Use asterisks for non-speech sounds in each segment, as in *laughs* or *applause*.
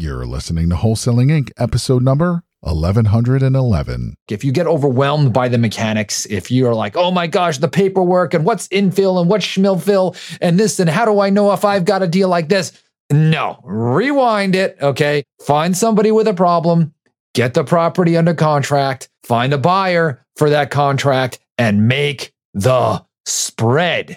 You're listening to Wholesaling Inc., episode number 1111. If you get overwhelmed by the mechanics, if you're like, oh my gosh, the paperwork and what's infill and what's schmilfill and this, and how do I know if I've got a deal like this? No, rewind it. Okay. Find somebody with a problem, get the property under contract, find a buyer for that contract, and make the spread.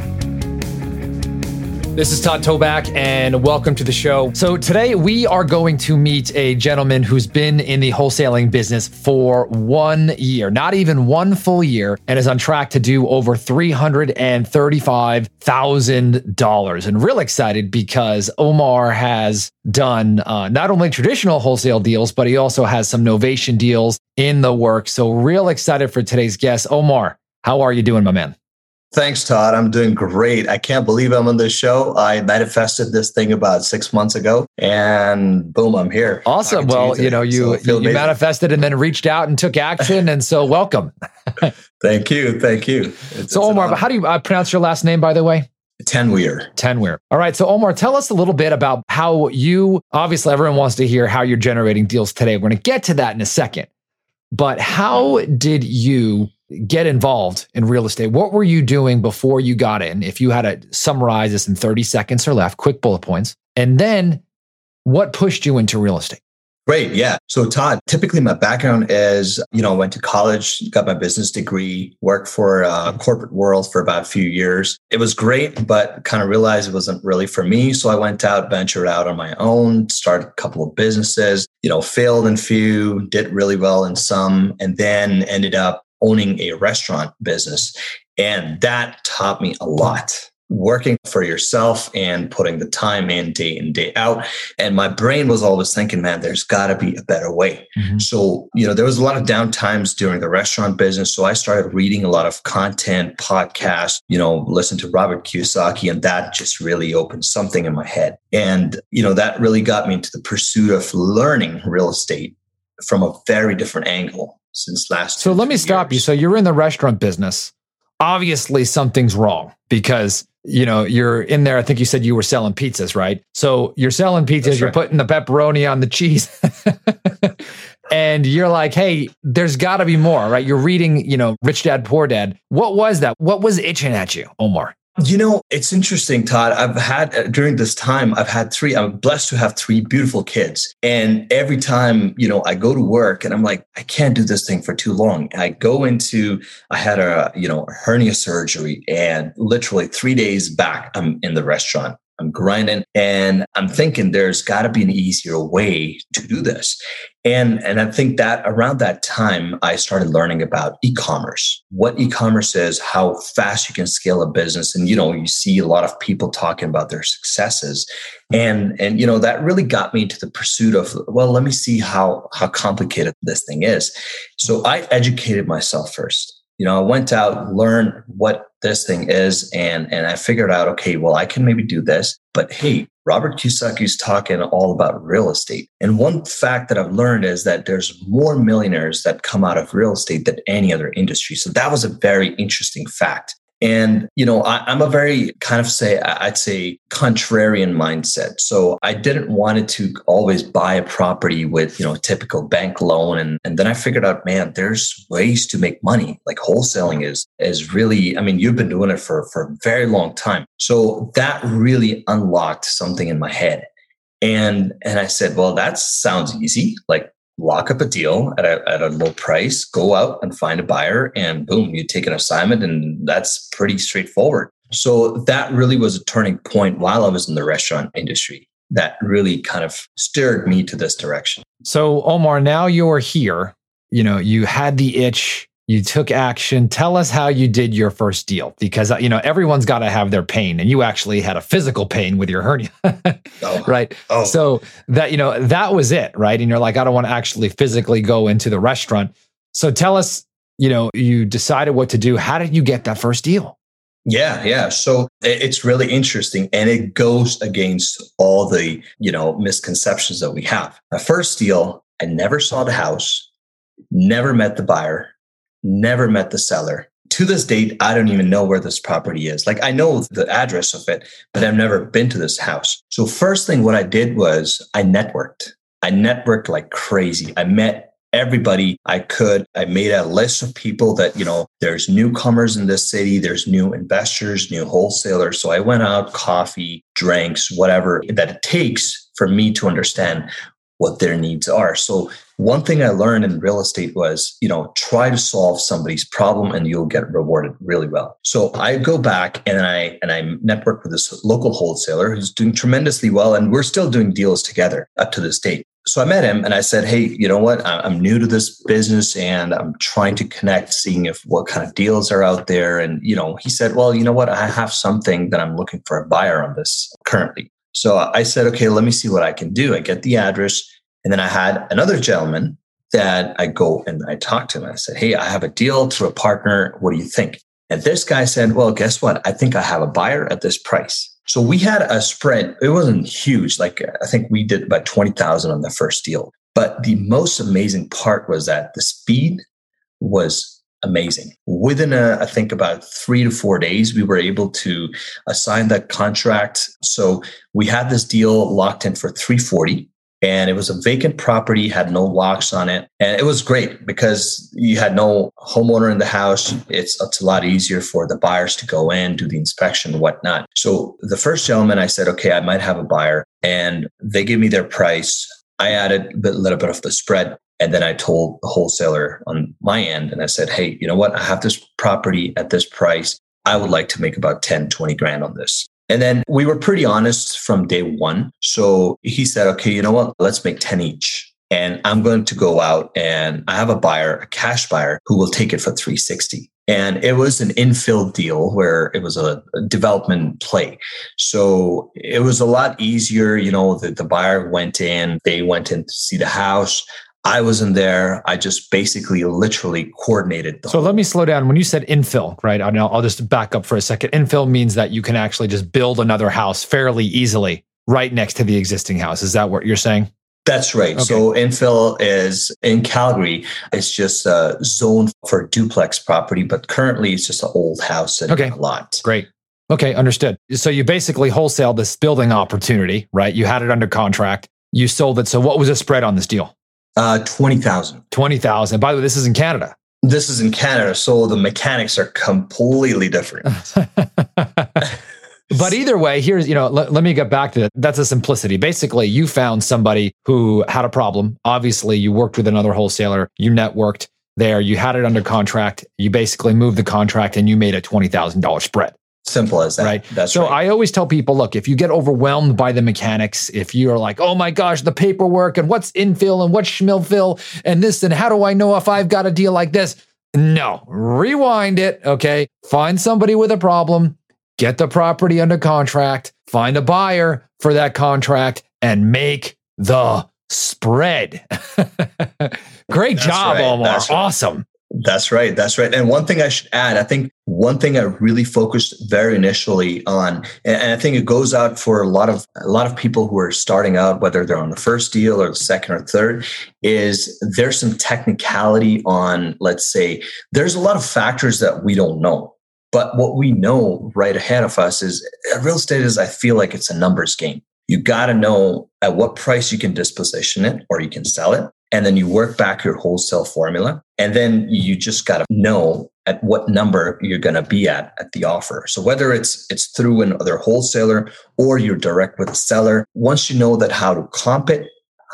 This is Todd Toback, and welcome to the show. So, today we are going to meet a gentleman who's been in the wholesaling business for one year, not even one full year, and is on track to do over $335,000. And real excited because Omer has done uh, not only traditional wholesale deals, but he also has some novation deals in the works. So, real excited for today's guest. Omer, how are you doing, my man? Thanks, Todd. I'm doing great. I can't believe I'm on this show. I manifested this thing about six months ago, and boom, I'm here. Awesome. Well, you, you, know, you so you manifested and then reached out and took action, and so welcome. *laughs* thank you, thank you. It's, so, Omer, how do you uh, pronounce your last name, by the way? Tanweer. Tanweer. All right. So, Omer, tell us a little bit about how you. Obviously, everyone wants to hear how you're generating deals today. We're going to get to that in a second. But how did you get involved in real estate, what were you doing before you got in? If you had to summarize this in 30 seconds or left, quick bullet points. And then what pushed you into real estate? Great. Yeah. So, Todd, typically my background is, you know, went to college, got my business degree, worked for uh, corporate world for about a few years. It was great, but kind of realized it wasn't really for me. So I went out, ventured out on my own, started a couple of businesses, you know, failed in few, did really well in some, and then ended up owning a restaurant business. And that taught me a lot. Working for yourself and putting the time in day in day out. And my brain was always thinking man there's got to be a better way. Mm-hmm. so you know there was a lot of down times during the restaurant business. So i started reading a lot of content podcasts you know listen to robert kiyosaki and that just really opened something in my head. And you know that really got me into the pursuit of learning real estate from a very different angle since last. So let me stop you. So you're in the restaurant business. Obviously, something's wrong because you know you're in there. I think you said you were selling pizzas, right? So you're selling pizzas. Right. You're putting the pepperoni on the cheese. *laughs* and you're like, hey, there's got to be more, right? You're reading, you know, Rich Dad Poor Dad. What was that? What was itching at you, Omer? You know, it's interesting, Todd. I've had uh, during this time, I've had three, I'm blessed to have three beautiful kids. And every time, you know, I go to work and I'm like, I can't do this thing for too long. I go into, I had a, you know, hernia surgery and literally three days back, I'm in the restaurant. I'm grinding and I'm thinking there's got to be an easier way to do this. And, and I think that around that time, I started learning about e-commerce, what e-commerce is, how fast you can scale a business. And, you know, you see a lot of people talking about their successes. And, and, you know, that really got me into the pursuit of, well, let me see how, how complicated this thing is. So I educated myself first you know, I went out, learned what this thing is, and and I figured out, okay, well, I can maybe do this. But hey, Robert Kiyosaki's talking all about real estate. And one fact that I've learned is that there's more millionaires that come out of real estate than any other industry. So that was a very interesting fact. And, you know, I, am a very kind of say, I'd say contrarian mindset. So I didn't want it to always buy a property with, you know, typical bank loan. And, and then I figured out, man, there's ways to make money. Like wholesaling is, is really, I mean, you've been doing it for, for a very long time. So that really unlocked something in my head. And, and I said, well, that sounds easy. Like lock up a deal at a, at a low price, go out and find a buyer, and boom, you take an assignment, and that's pretty straightforward. So that really was a turning point while I was in the restaurant industry that really kind of steered me to this direction. So, Omer, now you're here. You know, you had the itch, you took action. Tell us how you did your first deal because, uh, you know, everyone's got to have their pain and you actually had a physical pain with your hernia. *laughs* oh. Right. Oh. So that, you know, that was it. Right. And you're like, I don't want to actually physically go into the restaurant. So tell us, you know, you decided what to do. How did you get that first deal? Yeah, yeah. So it's really interesting and it goes against all the, you know, misconceptions that we have. My first deal, I never saw the house, never met the buyer, never met the seller. To this date, I don't even know where this property is. Like I know the address of it, but I've never been to this house. So first thing what I did was I networked. I networked like crazy. I met everybody I could. I made a list of people that, you know, there's newcomers in this city, there's new investors, new wholesalers. So I went out, coffee, drinks, whatever that it takes for me to understand what their needs are. So one thing I learned in real estate was, you know, try to solve somebody's problem and you'll get rewarded really well. So I go back and I and I network with this local wholesaler who's doing tremendously well and we're still doing deals together up to this date. So I met him and I said, "Hey, you know what? I'm new to this business and I'm trying to connect, seeing if what kind of deals are out there." And you know, he said, "Well, you know what? I have something that I'm looking for a buyer on this currently." So I said, okay, let me see what I can do. I get the address. And then I had another gentleman that I go and I talked to him. I said, Hey, I have a deal through a partner. What do you think? And this guy said, Well, guess what? I think I have a buyer at this price. So we had a spread. It wasn't huge. Like I think we did about 20,000 on the first deal. But the most amazing part was that the speed was amazing. Within a, I think about three to four days, we were able to assign that contract. So we had this deal locked in for 340 and it was a vacant property, had no locks on it. And it was great because you had no homeowner in the house. It's, it's a lot easier for the buyers to go in, do the inspection, whatnot. So the first gentleman, I said, okay, I might have a buyer. And they gave me their price. I added a little bit of the spread. And then I told the wholesaler on my end, and I said, hey, you know what? I have this property at this price. I would like to make about 10, 20 grand on this. And then we were pretty honest from day one. So he said, okay, you know what? Let's make 10 each. And I'm going to go out and I have a buyer, a cash buyer who will take it for 360. And it was an infill deal where it was a, development play. So it was a lot easier. You know, the, the buyer went in, they went in to see the house. I wasn't there. I just basically literally coordinated. so let me slow down. When you said infill, right? I'll, I'll just back up for a second. Infill means that you can actually just build another house fairly easily right next to the existing house. Is that what you're saying? That's right. Okay. So infill is in Calgary. It's just a zone for duplex property, but currently it's just an old house and okay. a lot. Great. Okay, understood. So you basically wholesaled this building opportunity, right? You had it under contract. You sold it. So what was the spread on this deal? Uh, 20,000. 20,000. By the way, this is in Canada. This is in Canada. So the mechanics are completely different. *laughs* but either way, here's, you know, let, let me get back to that. That's a simplicity. Basically, you found somebody who had a problem. Obviously, you worked with another wholesaler, you networked there, you had it under contract. You basically moved the contract and you made a $20,000 spread. Simple as that. Right. That's so right. I always tell people, look, if you get overwhelmed by the mechanics, if you're like, oh my gosh, the paperwork and what's infill and what's schmilfill and this and how do I know if I've got a deal like this? No, rewind it. Okay. Find somebody with a problem, get the property under contract, find a buyer for that contract and make the spread. *laughs* Great That's job, right. Omer. Right. Awesome. That's right. That's right. And one thing I should add, I think one thing I really focused very initially on, and I think it goes out for a lot of a lot of people who are starting out, whether they're on the first deal or the second or third, is there's some technicality on, let's say, there's a lot of factors that we don't know. But what we know right ahead of us is uh, real estate is, I feel like it's a numbers game. You got to know at what price you can disposition it or you can sell it and then you work back your wholesale formula and then you just got to know at what number you're going to be at at the offer. So whether it's it's through another wholesaler or you're direct with a seller once you know that how to comp it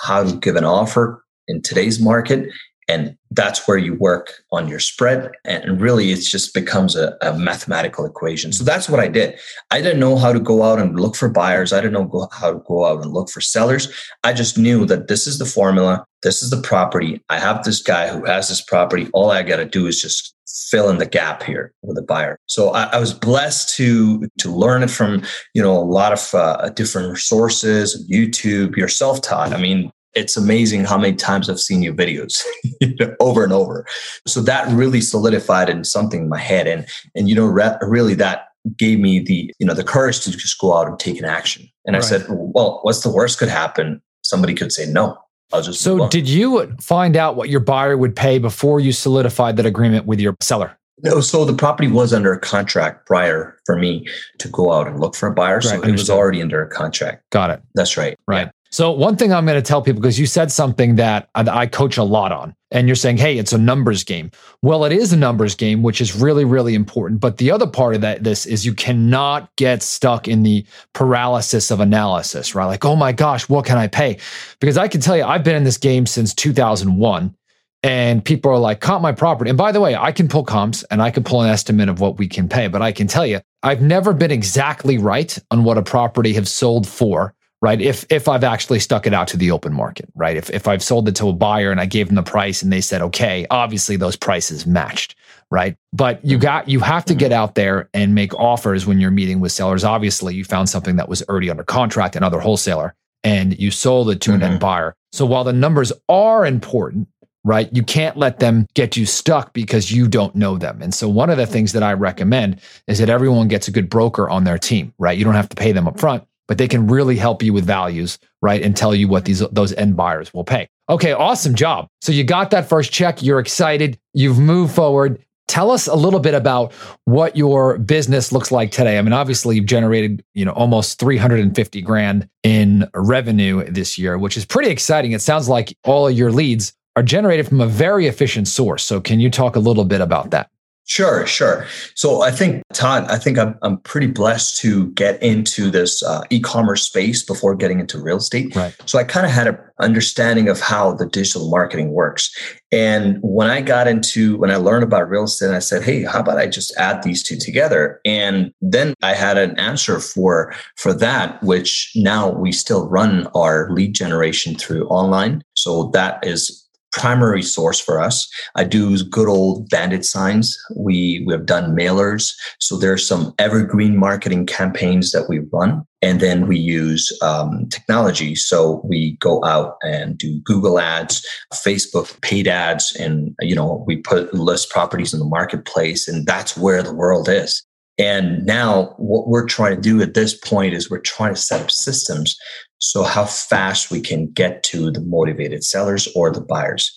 how to give an offer in today's market And that's where you work on your spread. And really, it just becomes a, a, mathematical equation. So that's what I did. I didn't know how to go out and look for buyers. I didn't know how to go out and look for sellers. I just knew that this is the formula. This is the property. I have this guy who has this property. All I got to do is just fill in the gap here with a buyer. So I, I, was blessed to to learn it from you know a lot of uh, different sources, YouTube, yourself, Todd. I mean, it's amazing how many times I've seen your videos *laughs* over and over. So that really solidified in something in my head, and and you know re- really that gave me the you know the courage to just go out and take an action. And right. I said, well, what's the worst could happen? Somebody could say no. I'll just so did you find out what your buyer would pay before you solidified that agreement with your seller? No, so the property was under a contract prior for me to go out and look for a buyer. Right, so understood. it was already under a contract. Got it. That's right. Right. Yeah. So, one thing I'm going to tell people because you said something that I coach a lot on, and you're saying, hey, it's a numbers game. Well, it is a numbers game, which is really, really important. But the other part of that, this is you cannot get stuck in the paralysis of analysis, right? Like, oh my gosh, what can I pay? Because I can tell you, I've been in this game since 2001 and people are like, comp my property. And by the way, I can pull comps and I can pull an estimate of what we can pay, but I can tell you, I've never been exactly right on what a property have sold for right? If if I've actually stuck it out to the open market, right? If if I've sold it to a buyer and I gave them the price and they said okay, obviously those prices matched, right? But you mm-hmm. got you have to get mm-hmm. out there and make offers when you're meeting with sellers. Obviously, you found something that was already under contract, another wholesaler, and you sold it to mm-hmm. an end mm-hmm. buyer. So while the numbers are important, right? You can't let them get you stuck because you don't know them. And so one of the things that I recommend is that everyone gets a good broker on their team, right? You don't have to pay them up front but they can really help you with values, right? And tell you what these those end buyers will pay. Okay, awesome job. So you got that first check, you're excited, you've moved forward. Tell us a little bit about what your business looks like today. I mean, obviously you've generated, you know, almost 350 grand in revenue this year, which is pretty exciting. It sounds like all of your leads are generated from a very efficient source. So can you talk a little bit about that? Sure, sure. So I think Todd, I think I'm I'm pretty blessed to get into this uh, e-commerce space before getting into real estate. Right. So I kind of had an understanding of how the digital marketing works. And when I got into when I learned about real estate, I said, "Hey, how about I just add these two together?" And then I had an answer for for that, which now we still run our lead generation through online. So that is primary source for us. I do good old bandit signs. We we have done mailers. So there's some evergreen marketing campaigns that we run, and then we use um, technology. So we go out and do Google ads, Facebook paid ads, and you know we put list properties in the marketplace, and that's where the world is. And now what we're trying to do at this point is we're trying to set up systems so how fast we can get to the motivated sellers or the buyers.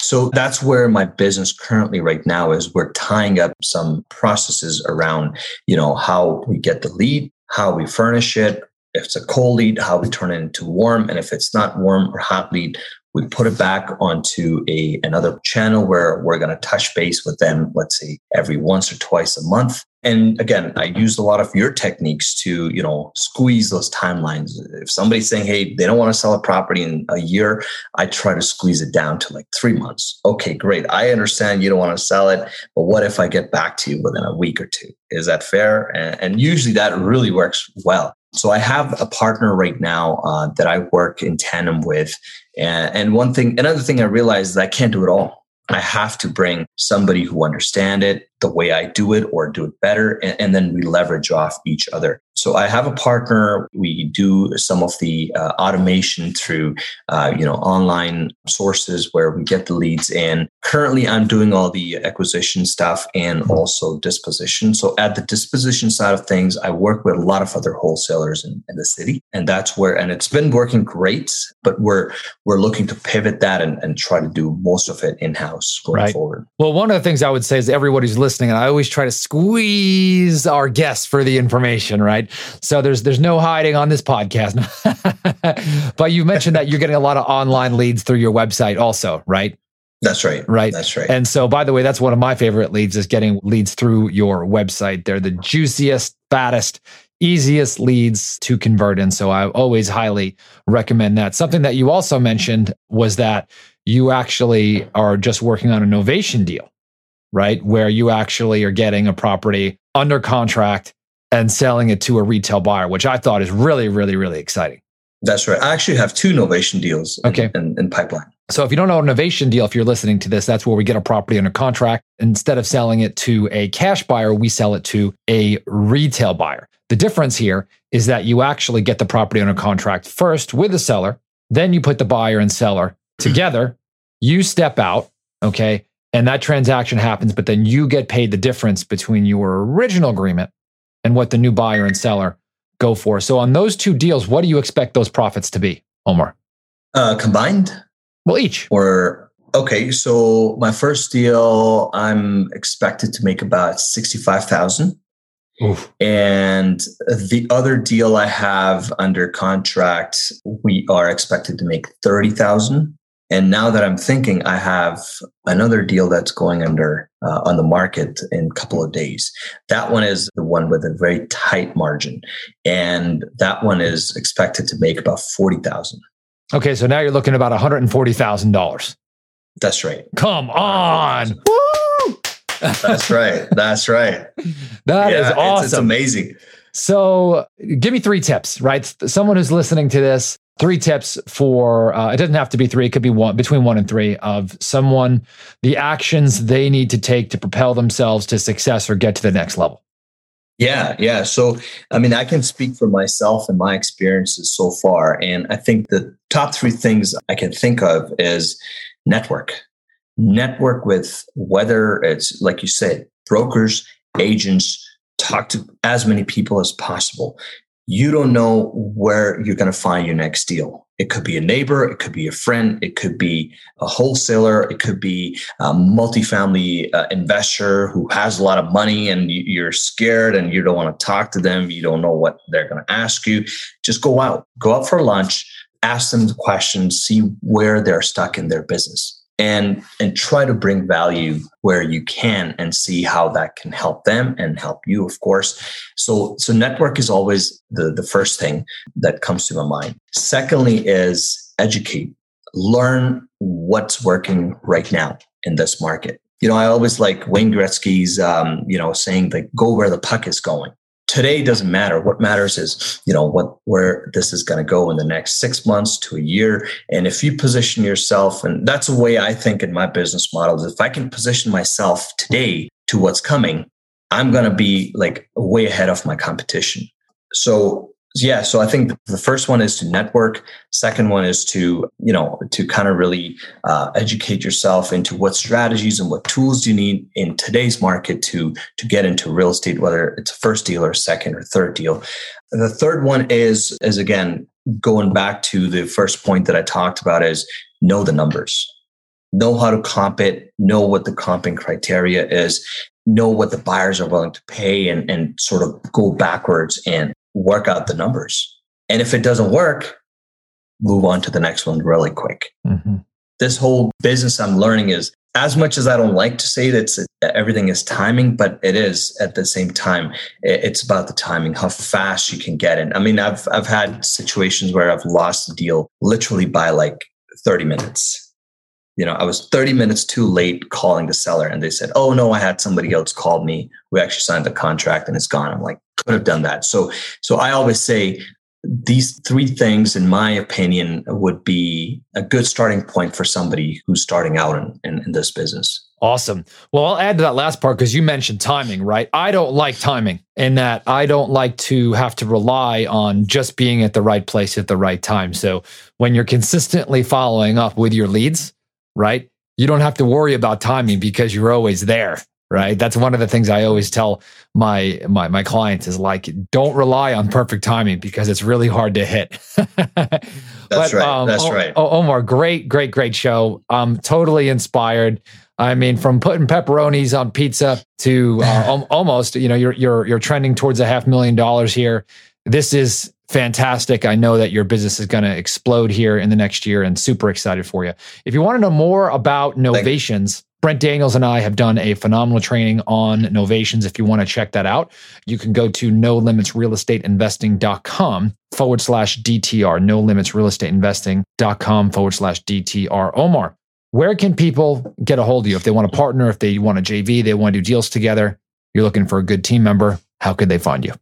So that's where my business currently right now is. We're tying up some processes around, you know, how we get the lead, how we furnish it, if it's a cold lead, how we turn it into warm, and if it's not warm or hot lead, we put it back onto a another channel where we're going to touch base with them let's say every once or twice a month and again i used a lot of your techniques to you know squeeze those timelines. If somebody's saying hey they don't want to sell a property in a year i try to squeeze it down to like three months. Okay great. I understand you don't want to sell it but what if i get back to you within a week or two? Is that fair? And, and usually that really works well. So I have a partner right now uh, that I work in tandem with, and, and one thing, another thing I realized is I can't do it all. I have to bring somebody who understand it the way I do it or do it better, and, and then we leverage off each other. So I have a partner. We do some of the uh, automation through, uh, you know, online sources where we get the leads in. Currently, I'm doing all the acquisition stuff and also disposition. So at the disposition side of things, I work with a lot of other wholesalers in, in the city, and that's where. And it's been working great, but we're we're looking to pivot that and, and try to do most of it in house going right. forward. Well, one of the things I would say is everybody's listening, and I always try to squeeze our guests for the information, right? So there's there's no hiding on this podcast. *laughs* but you mentioned that you're getting a lot of online leads through your website also, right? That's right. Right. That's right. And so by the way, that's one of my favorite leads is getting leads through your website. They're the juiciest, fattest, easiest leads to convert. And so I always highly recommend that. Something that you also mentioned was that you actually are just working on a novation deal, right? Where you actually are getting a property under contract and selling it to a retail buyer, which I thought is really, really, really exciting. That's right. I actually have two novation deals in, Okay. in, in pipeline. So if you don't know a novation deal, if you're listening to this, that's where we get a property under contract. Instead of selling it to a cash buyer, we sell it to a retail buyer. The difference here is that you actually get the property under contract first with the seller, then you put the buyer and seller hmm. together, you step out, okay, and that transaction happens, but then you get paid the difference between your original agreement and what the new buyer and seller go for. So on those two deals, what do you expect those profits to be, Omer? Uh, combined Well, each. or okay. So my first deal, I'm expected to make about sixty-five thousand. Oof. And the other deal I have under contract, we are expected to make 30,000. And now that I'm thinking, I have another deal that's going under uh, on the market in a couple of days. That one is the one with a very tight margin. And that one is expected to make about 40,000. Okay, so now you're looking at about $140,000. That's right. Come on. Woo! *laughs* That's right. That's right. That is Yeah, it's- awesome. It's, amazing. So, give me three tips, right? Someone who's listening to this, three tips for uh, it doesn't have to be three, it could be one between one and three of someone, the actions they need to take to propel themselves to success or get to the next level. Yeah, yeah. So, I mean, I can speak for myself and my experiences so far. And I think the top three things I can think of is network. Network with whether it's, like you said, brokers, agents, talk to as many people as possible. You don't know where you're going to find your next deal. It could be a neighbor, it could be a friend, it could be a wholesaler, it could be a multifamily uh, investor who has a lot of money and you- you're scared and you don't want to talk to them. You don't know what they're going to ask you. Just go out, go out for lunch, ask them the questions, see where they're stuck in their business and and try to bring value where you can and see how that can help them and help you of course. So so network is always the the first thing that comes to my mind. Secondly is educate. Learn what's working right now in this market. You know i always like wayne gretzky's um, you know saying like go where the puck is going today doesn't matter. What matters is you know what where this is going to go in the next six months to a year. And if you position yourself and that's the way i think in my business models if i can position myself today to what's coming i'm going to be like way ahead of my competition. So yeah so i think the first one is to network. Second one is to you know to kind of really uh, educate yourself into what strategies and what tools you need in today's market to to get into real estate whether it's a first deal or second or third deal. And the third one is is again going back to the first point that i talked about is know the numbers. Know how to comp it know what the comping criteria is know what the buyers are willing to pay and and sort of go backwards and work out the numbers and if it doesn't work move on to the next one really quick Mhm. this whole business I'm learning is as much as I don't like to say that everything is timing, but it is at the same time. It's about the timing, how fast you can get it. I mean, I've I've had situations where I've lost a deal literally by like 30 minutes. You know, I was 30 minutes too late calling the seller, and they said, "Oh no, I had somebody else called me. We actually signed the contract, and it's gone." I'm like, could have done that. So, so I always say these three things, in my opinion, would be a good starting point for somebody who's starting out in, in, in this business. Awesome. Well, I'll add to that last part because you mentioned timing, right? I don't like timing in that I don't like to have to rely on just being at the right place at the right time. So when you're consistently following up with your leads, right, you don't have to worry about timing because you're always there, right? That's one of the things I always tell my my my clients is like, don't rely on perfect timing because it's really hard to hit. *laughs* That's right. That's O- right. O- Omer, great, great, great show. I'm totally inspired. I mean, from putting pepperonis on pizza to uh, *laughs* almost, you know, you're you're you're trending towards a half million dollars here. This is fantastic. I know that your business is going to explode here in the next year, and super excited for you. If you want to know more about novations, Brent Daniels and I have done a phenomenal training on novations. If you want to check that out, you can go to no limits real estate investing.com forward slash DTR, no limits real estate investing.com forward slash DTR. Omer, where can people get a hold of you if they want to partner, if they want a JV, they want to do deals together, you're looking for a good team member, how could they find you?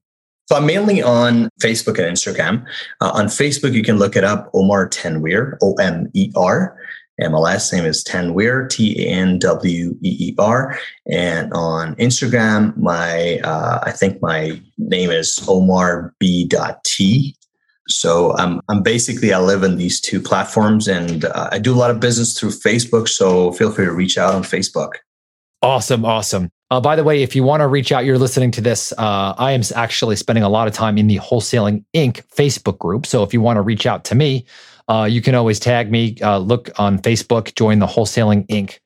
So I'm mainly on Facebook and Instagram. Uh, on Facebook, you can look it up Omer Tanweer, O M E R. And my last name is Tanweer, T A N W E E R. And on Instagram, my uh, I think my name is Omar B. T. So I'm I'm basically I live in these two platforms, and uh, I do a lot of business through Facebook. So feel free to reach out on Facebook. Awesome, awesome. Uh, by the way, if you want to reach out, you're listening to this. Uh, I am actually spending a lot of time in the Wholesaling Inc. Facebook group. So if you want to reach out to me, uh, you can always tag me. Uh, look on Facebook, join the Wholesaling Inc.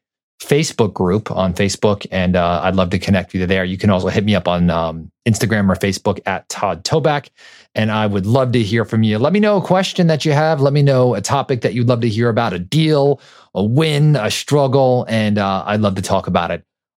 Facebook group on Facebook, and uh, I'd love to connect you there. You can also hit me up on um, Instagram or Facebook at Todd Toback, and I would love to hear from you. Let me know a question that you have. Let me know a topic that you'd love to hear about, a deal, a win, a struggle, and uh, I'd love to talk about it